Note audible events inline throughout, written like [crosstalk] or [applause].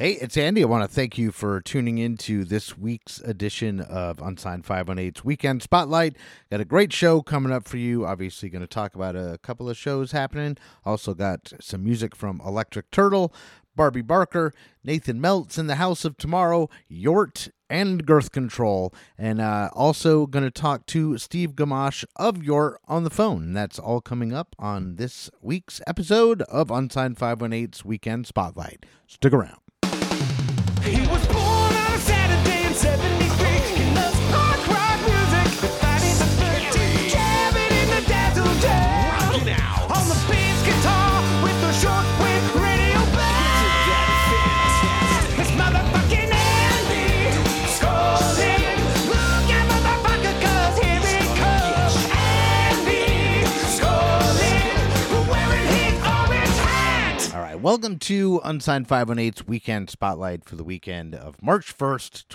Hey, it's Andy. I want to thank you for tuning in to this week's edition of Unsigned 518's Weekend Spotlight. Got a great show coming up for you. Obviously, going to talk about a couple of shows happening. Also, got some music from Electric Turtle, Barbie Barker, Nathan Meltz in the House of Tomorrow, Yort, and Girth Control. And uh, also going to talk to Steve Gamache of Yort on the phone. That's all coming up on this week's episode of Unsigned 518's Weekend Spotlight. Stick around. He was born on a Saturday in 73. Welcome to Unsigned 518's Weekend Spotlight for the weekend of March 1st,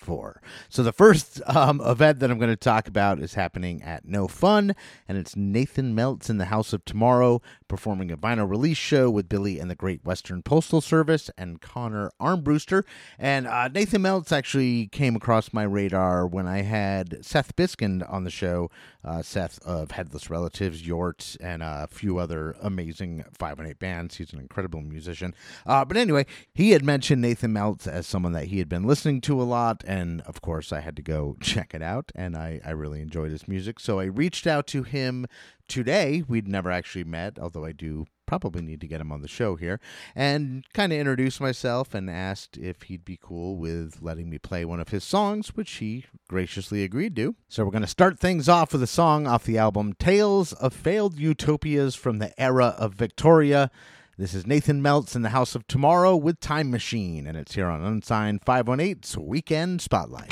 2024. So, the first um, event that I'm going to talk about is happening at No Fun, and it's Nathan Meltz in the House of Tomorrow performing a vinyl release show with Billy and the Great Western Postal Service and Connor Armbruster. And uh, Nathan Meltz actually came across my radar when I had Seth Biskind on the show. Uh, Seth of Headless Relatives, Yort, and a few other amazing 518 bands. He's an incredible musician. Uh, but anyway, he had mentioned Nathan Meltz as someone that he had been listening to a lot. And of course, I had to go [laughs] check it out. And I, I really enjoyed his music. So I reached out to him today. We'd never actually met, although I do probably need to get him on the show here, and kind of introduced myself and asked if he'd be cool with letting me play one of his songs, which he graciously agreed to. So we're going to start things off with a song off the album Tales of Failed Utopias from the Era of Victoria. This is Nathan Meltz in the House of Tomorrow with Time Machine, and it's here on Unsigned 518's Weekend Spotlight.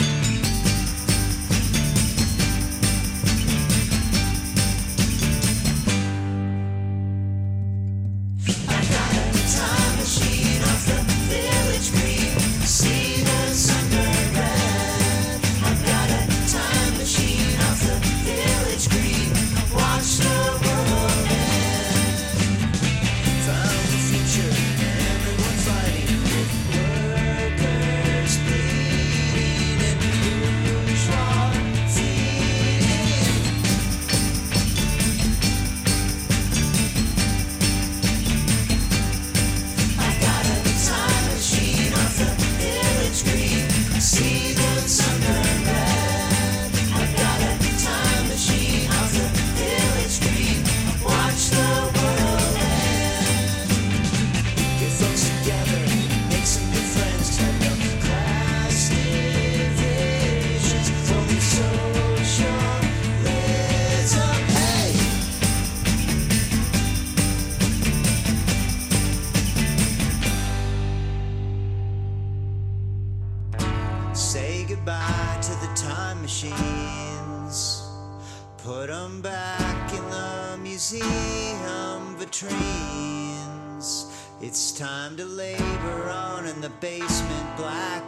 Say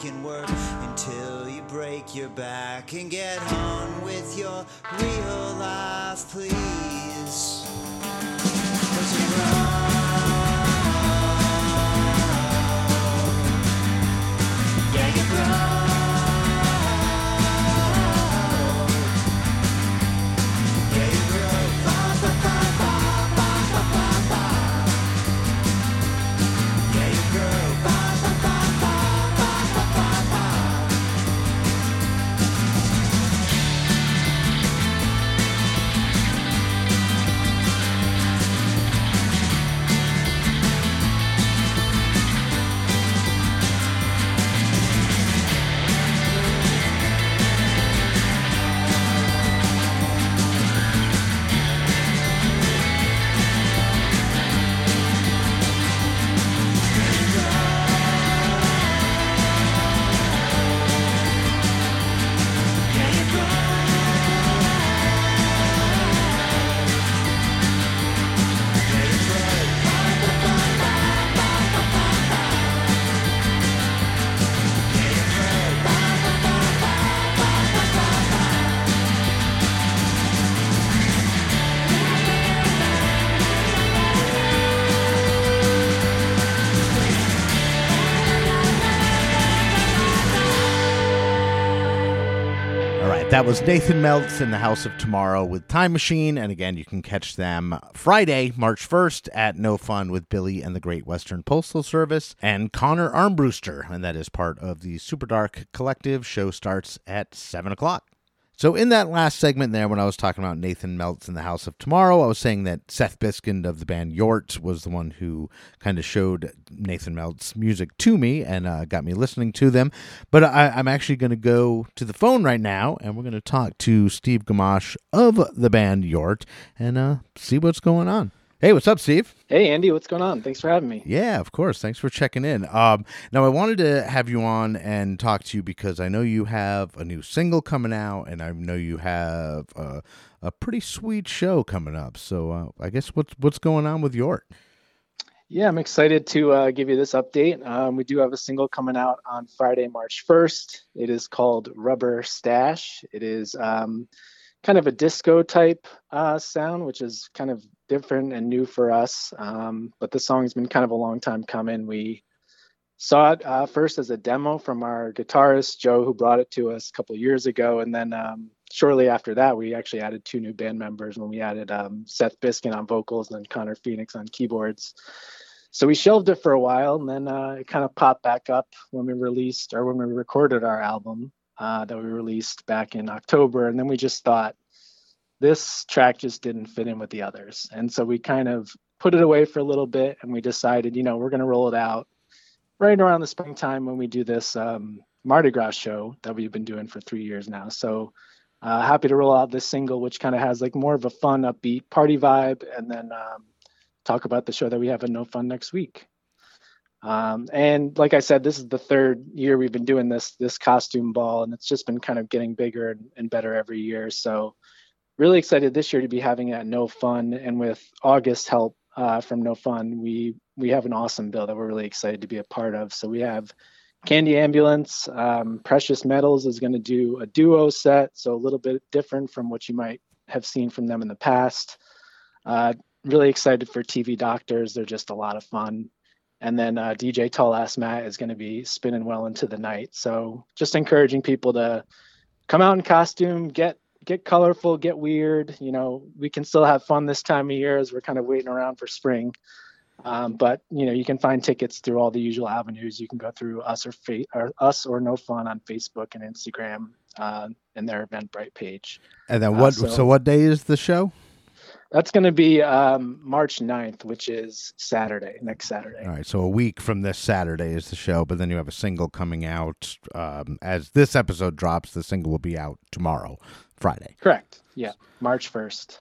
and work until you break your back and get on with your real life, please. 'Cause you're wrong. That was Nathan Meltz in the House of Tomorrow with Time Machine. And again, you can catch them Friday, March 1st at No Fun with Billy and the Great Western Postal Service and Connor Armbruster. And that is part of the Super Dark Collective. Show starts at 7 o'clock. So, in that last segment there, when I was talking about Nathan Meltz in the House of Tomorrow, I was saying that Seth Biskind of the band Yort was the one who kind of showed Nathan Meltz music to me and uh, got me listening to them. But I, I'm actually going to go to the phone right now and we're going to talk to Steve Gamache of the band Yort and uh, see what's going on. Hey, what's up, Steve? Hey, Andy, what's going on? Thanks for having me. Yeah, of course. Thanks for checking in. Um, now, I wanted to have you on and talk to you because I know you have a new single coming out, and I know you have a, a pretty sweet show coming up. So, uh, I guess what's what's going on with Yort? Yeah, I'm excited to uh, give you this update. Um, we do have a single coming out on Friday, March 1st. It is called Rubber Stash. It is um, kind of a disco type uh, sound, which is kind of different and new for us. Um, but the song's been kind of a long time coming. We saw it uh, first as a demo from our guitarist Joe, who brought it to us a couple years ago, and then um, shortly after that, we actually added two new band members when we added um, Seth Biskind on vocals and Connor Phoenix on keyboards. So we shelved it for a while, and then uh, it kind of popped back up when we released or when we recorded our album uh, that we released back in October, and then we just thought this track just didn't fit in with the others. And so we kind of put it away for a little bit and we decided, you know, we're going to roll it out right around the springtime when we do this um, Mardi Gras show that we've been doing for three years now. So uh, happy to roll out this single, which kind of has like more of a fun, upbeat party vibe, and then um, talk about the show that we have at No Fun next week. Um, and like I said, this is the third year we've been doing this this costume ball, and it's just been kind of getting bigger and, and better every year. So really excited this year to be having it at No Fun, and with August help uh, from No Fun, we we have an awesome bill that we're really excited to be a part of. So we have Candy Ambulance, um, Precious Metals is going to do a duo set, so a little bit different from what you might have seen from them in the past. Uh, really excited for TV Doctors; they're just a lot of fun. And then uh, DJ Tall Ass Matt is going to be spinning well into the night. So just encouraging people to come out in costume, get get colorful, get weird. You know, we can still have fun this time of year as we're kind of waiting around for spring. Um, but you know, you can find tickets through all the usual avenues. You can go through us or, fa- or us or No Fun on Facebook and Instagram uh, and their Eventbrite page. And then Uh, what? so, so- what day is the show? That's going to be um, March 9th, which is Saturday, next Saturday. All right, so a week from this Saturday is the show, but then you have a single coming out um, as this episode drops. The single will be out tomorrow, Friday. Correct. Yeah, March 1st.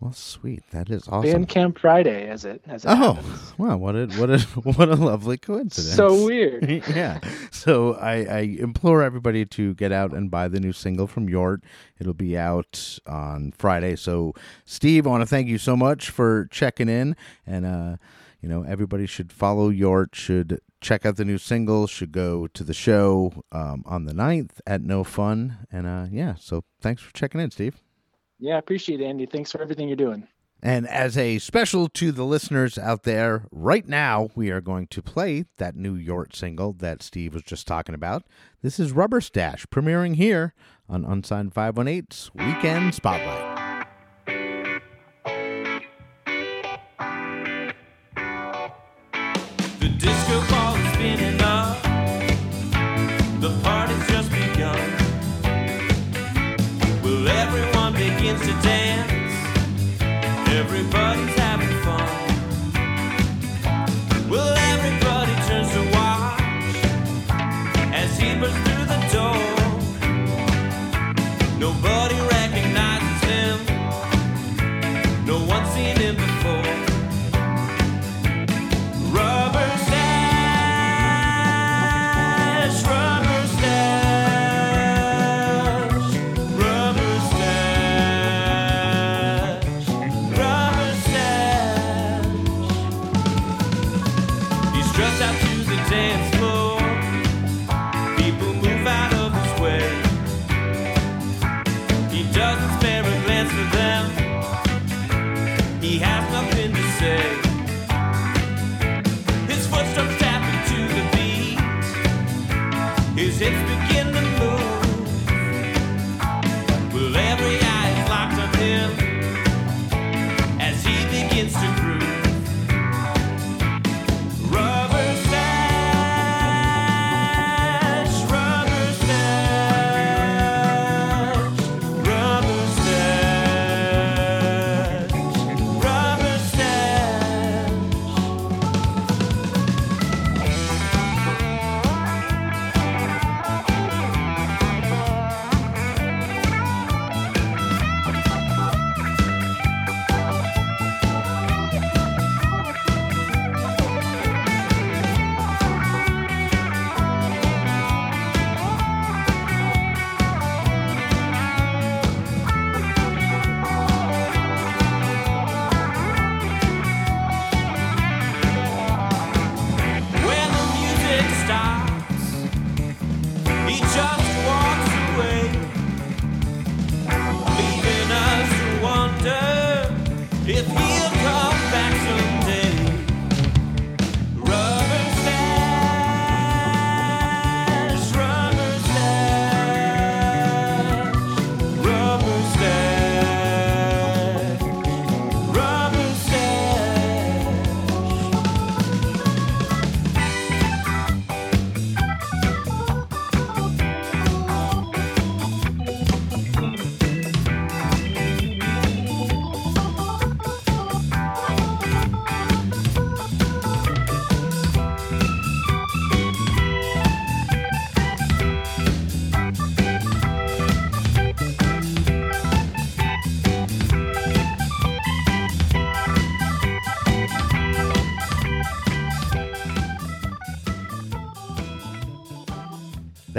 Well, sweet. That is awesome. Bandcamp Friday, as it as it Oh, happens. [laughs] wow! What a what a [laughs] what a lovely coincidence. So weird. [laughs] yeah. So I, I implore everybody to get out and buy the new single from Yort. It'll be out on Friday. So Steve, I want to thank you so much for checking in and uh you know, everybody should follow Yort, should check out the new single, should go to the show um, on the 9th at No Fun. And uh yeah, so thanks for checking in, Steve. Yeah, I appreciate it, Andy. Thanks for everything you're doing. And as a special to the listeners out there, right now we are going to play that new Yort single that Steve was just talking about. This is Rubber Stash, premiering here on Unsigned 518's Weekend Spotlight. The disco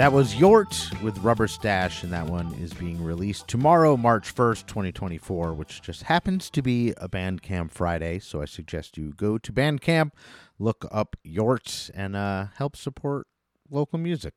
That was Yort with Rubber Stash, and that one is being released tomorrow, March 1st, 2024, which just happens to be a Bandcamp Friday. So I suggest you go to Bandcamp, look up Yort, and uh, help support local music.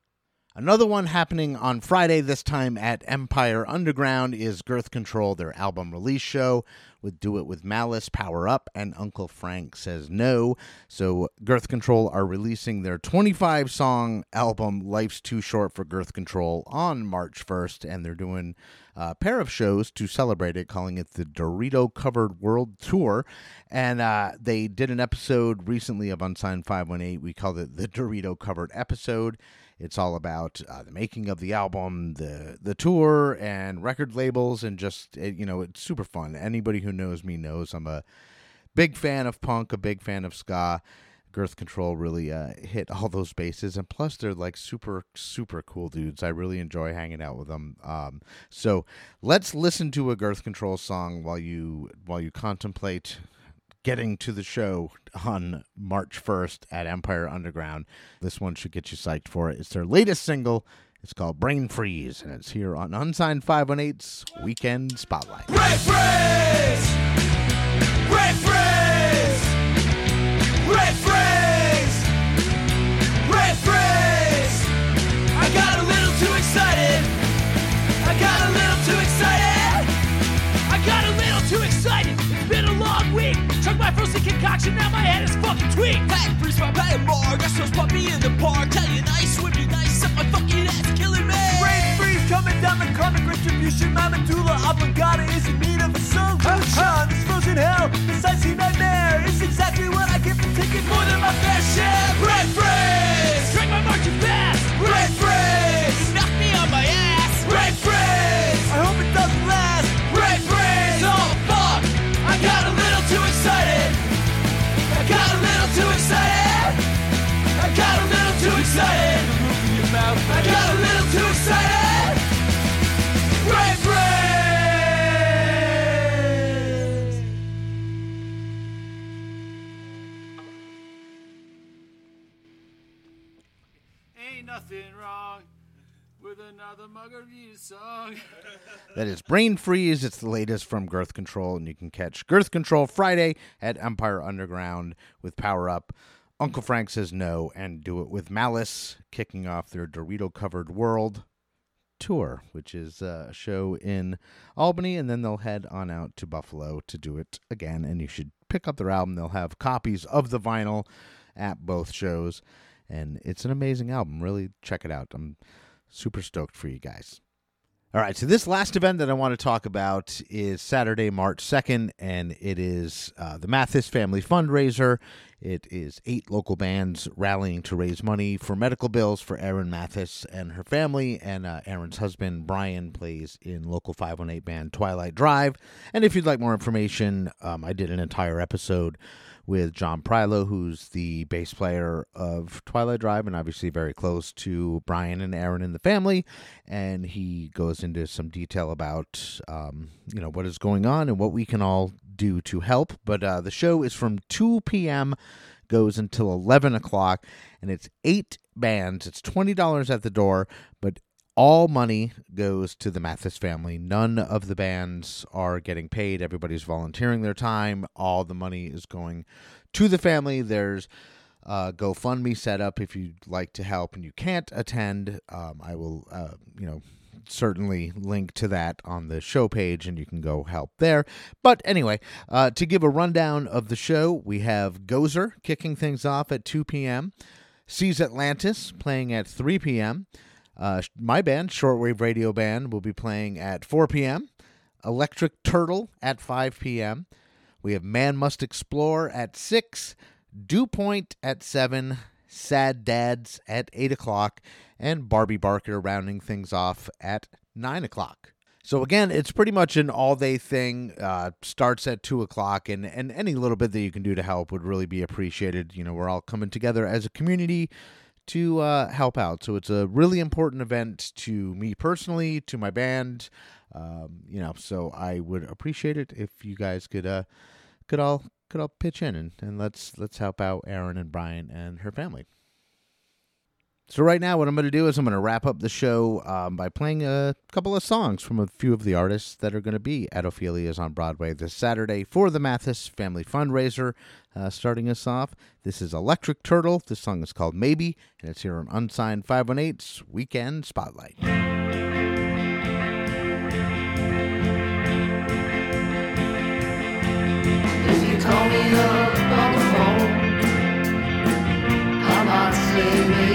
Another one happening on Friday, this time at Empire Underground, is Girth Control, their album release show with Do It With Malice, Power Up, and Uncle Frank Says No. So, Girth Control are releasing their 25 song album, Life's Too Short for Girth Control, on March 1st, and they're doing a pair of shows to celebrate it, calling it the Dorito Covered World Tour. And uh, they did an episode recently of Unsigned 518. We called it the Dorito Covered episode. It's all about uh, the making of the album, the the tour, and record labels, and just it, you know, it's super fun. Anybody who knows me knows I'm a big fan of punk, a big fan of ska. Girth Control really uh, hit all those bases, and plus they're like super super cool dudes. I really enjoy hanging out with them. Um, so let's listen to a Girth Control song while you while you contemplate getting to the show on March 1st at Empire Underground. This one should get you psyched for it. It's their latest single. It's called Brain Freeze, and it's here on Unsigned 518's Weekend Spotlight. Red phrase! Red phrase! Concoction, now my head is fucking tweaked! Hey, freeze my pay more. Got those me in the park. Tell you nice, would be nice. Up my fucking ass, killing me. Brain freeze coming down the karmic retribution. My medulla oblongata is in need of a solution. This frozen hell, Ain't nothing wrong with another Mug Review song. [laughs] That is Brain Freeze. It's the latest from Girth Control, and you can catch Girth Control Friday at Empire Underground with Power Up. Uncle Frank says no, and do it with Malice, kicking off their Dorito covered world tour, which is uh, a show in Albany, and then they'll head on out to Buffalo to do it again. And you should pick up their album. They'll have copies of the vinyl at both shows, and it's an amazing album. Really check it out. I'm super stoked for you guys. All right, so this last event that I want to talk about is Saturday, March 2nd, and it is uh, the Mathys Family Fundraiser. It is eight local bands rallying to raise money for medical bills for Erin Mathys and her family. And uh, Erin's husband, Brian, plays in local 518 band Twilight Drive. And if you'd like more information, um, I did an entire episode with John Prilo, who's the bass player of Twilight Drive and obviously very close to Brian and Erin in the family. And he goes into some detail about, um, you know, what is going on and what we can all do to help. But uh, the show is from 2 p.m., goes until 11 o'clock, and it's eight bands. It's $20 at the door, but all money goes to the Mathys family. None of the bands are getting paid. Everybody's volunteering their time. All the money is going to the family. There's uh, GoFundMe set up if you'd like to help and you can't attend. Um, I will, uh, you know, certainly link to that on the show page and you can go help there. But anyway, uh, to give a rundown of the show, we have Gozer kicking things off at 2 p.m., Seas Atlantis playing at 3 p.m. Uh, my band, Shortwave Radio Band, will be playing at 4 p.m. Electric Turtle at 5 p.m. We have Man Must Explore at 6, Dew Point at 7, Sad Dads at 8 o'clock, and Barbie Barker rounding things off at 9 o'clock. So again, it's pretty much an all-day thing. Uh, starts at two o'clock, and and any little bit that you can do to help would really be appreciated. You know, we're all coming together as a community to uh, help out. So it's a really important event to me personally, to my band. Um, you know, so I would appreciate it if you guys could uh could all could all pitch in and, and let's let's help out Erin and Brian and her family. So right now, what I'm going to do is I'm going to wrap up the show um, by playing a couple of songs from a few of the artists that are going to be at Ophelia's on Broadway this Saturday for the Mathys Family Fundraiser. Uh, starting us off, this is Electric Turtle. This song is called Maybe, and it's here on Unsigned 518's Weekend Spotlight. Call me up on the phone, I might say maybe.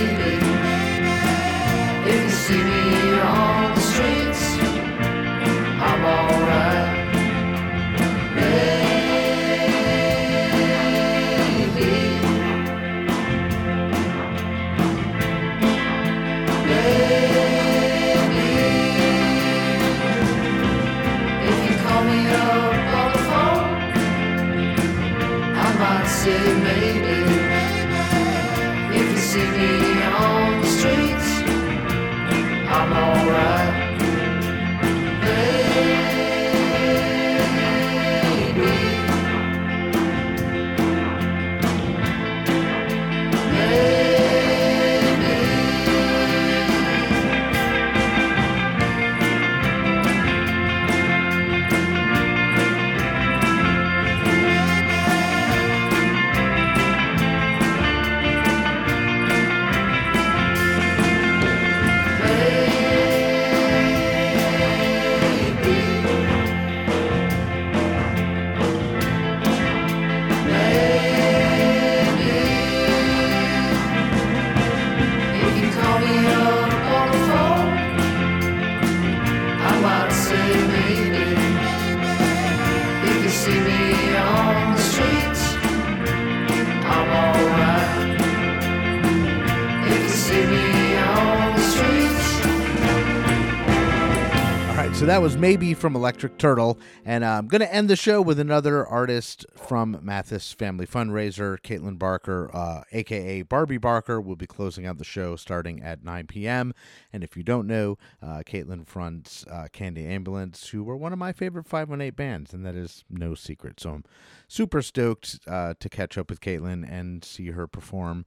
So that was maybe from Electric Turtle, and I'm going to end the show with another artist from Mathys Family Fundraiser, Caitlin Barker, uh, aka Barbie Barker, will be closing out the show starting at 9 p.m. And if you don't know, uh, Caitlin fronts uh, Candy Ambulance, who were one of my favorite 518 bands, and that is no secret. So I'm super stoked uh, to catch up with Caitlin and see her perform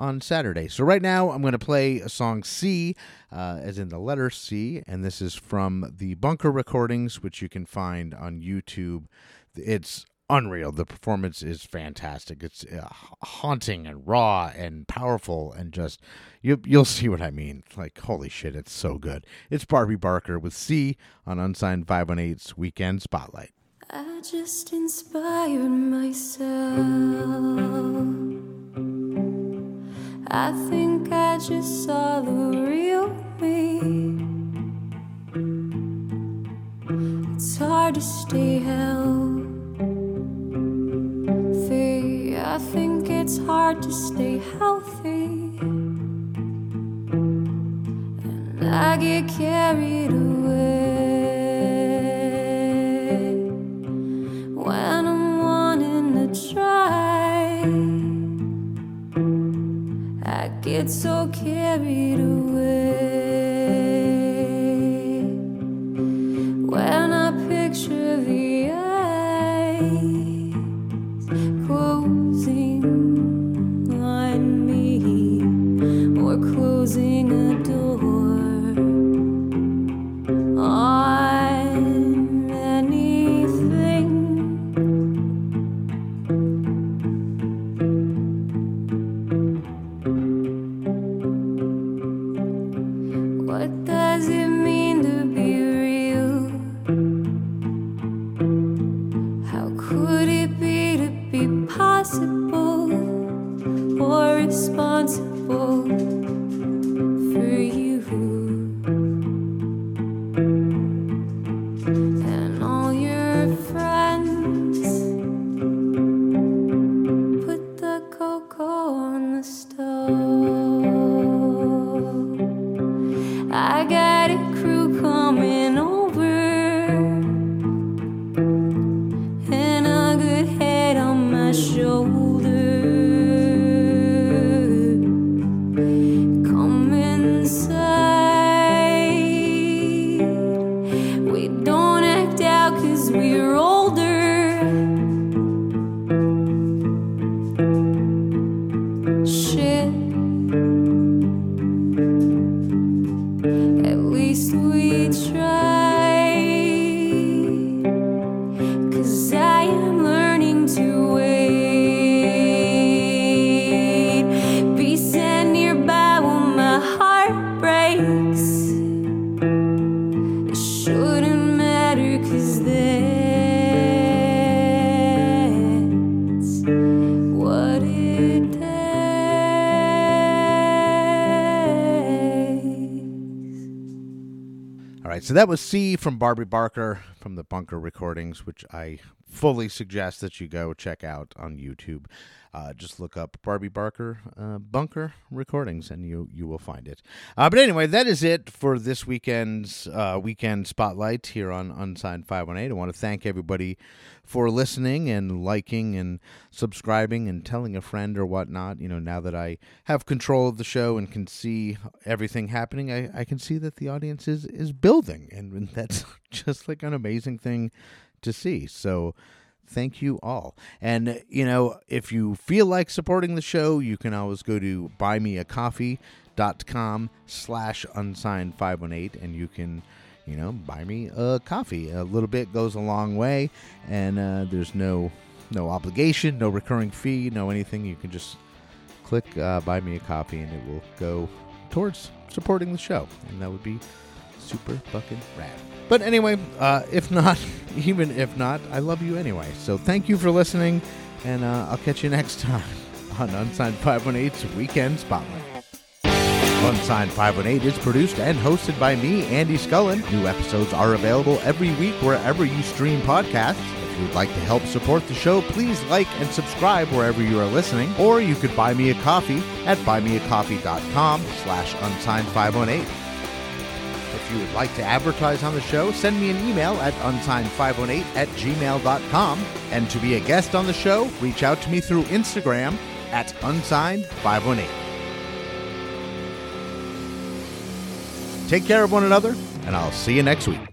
on Saturday. So right now I'm going to play a song C, uh, as in the letter C, and this is from the Bunker recordings, which you can find on YouTube. It's unreal. The performance is fantastic. It's uh, haunting and raw and powerful, and just you you'll see what I mean. Like holy shit, it's so good. It's Barbie Barker with C on Unsigned 518's Weekend Spotlight. I just inspired myself. I think I just saw the real me. It's hard to stay healthy. I think it's hard to stay healthy. And I get carried away when I'm wanting to try. Get so carried away try. So that was C from Barbie Barker from the Bunker Recordings, which I fully suggest that you go check out on YouTube. Uh, just look up Barbie Barker uh, Bunker Recordings, and you you will find it. Uh, but anyway, that is it for this weekend's uh, weekend spotlight here on Unsigned Five One Eight. I want to thank everybody for listening and liking and subscribing and telling a friend or whatnot. You know, now that I have control of the show and can see everything happening, I, I can see that the audience is is building, and [laughs] that's just like an amazing thing to see. So thank you all. And, you know, if you feel like supporting the show, you can always go to buymeacoffee.com slash unsigned 518 and you can, you know, buy me a coffee. A little bit goes a long way and uh, there's no no obligation, no recurring fee, no anything. You can just click uh, buy me a coffee and it will go towards supporting the show. And that would be super fucking rad. But anyway, uh, if not, [laughs] even if not, I love you anyway. So thank you for listening, and uh, I'll catch you next time [laughs] on Unsigned 518's Weekend Spotlight. Unsigned 518 is produced and hosted by me, Andy Scullen. New episodes are available every week wherever you stream podcasts. If you would like to help support the show, please like and subscribe wherever you are listening, or you could buy me a coffee at buymeacoffee.com slash unsigned 518. If you would like to advertise on the show, send me an email at unsigned518 at gmail.com. And to be a guest on the show, reach out to me through Instagram at unsigned518. Take care of one another, and I'll see you next week.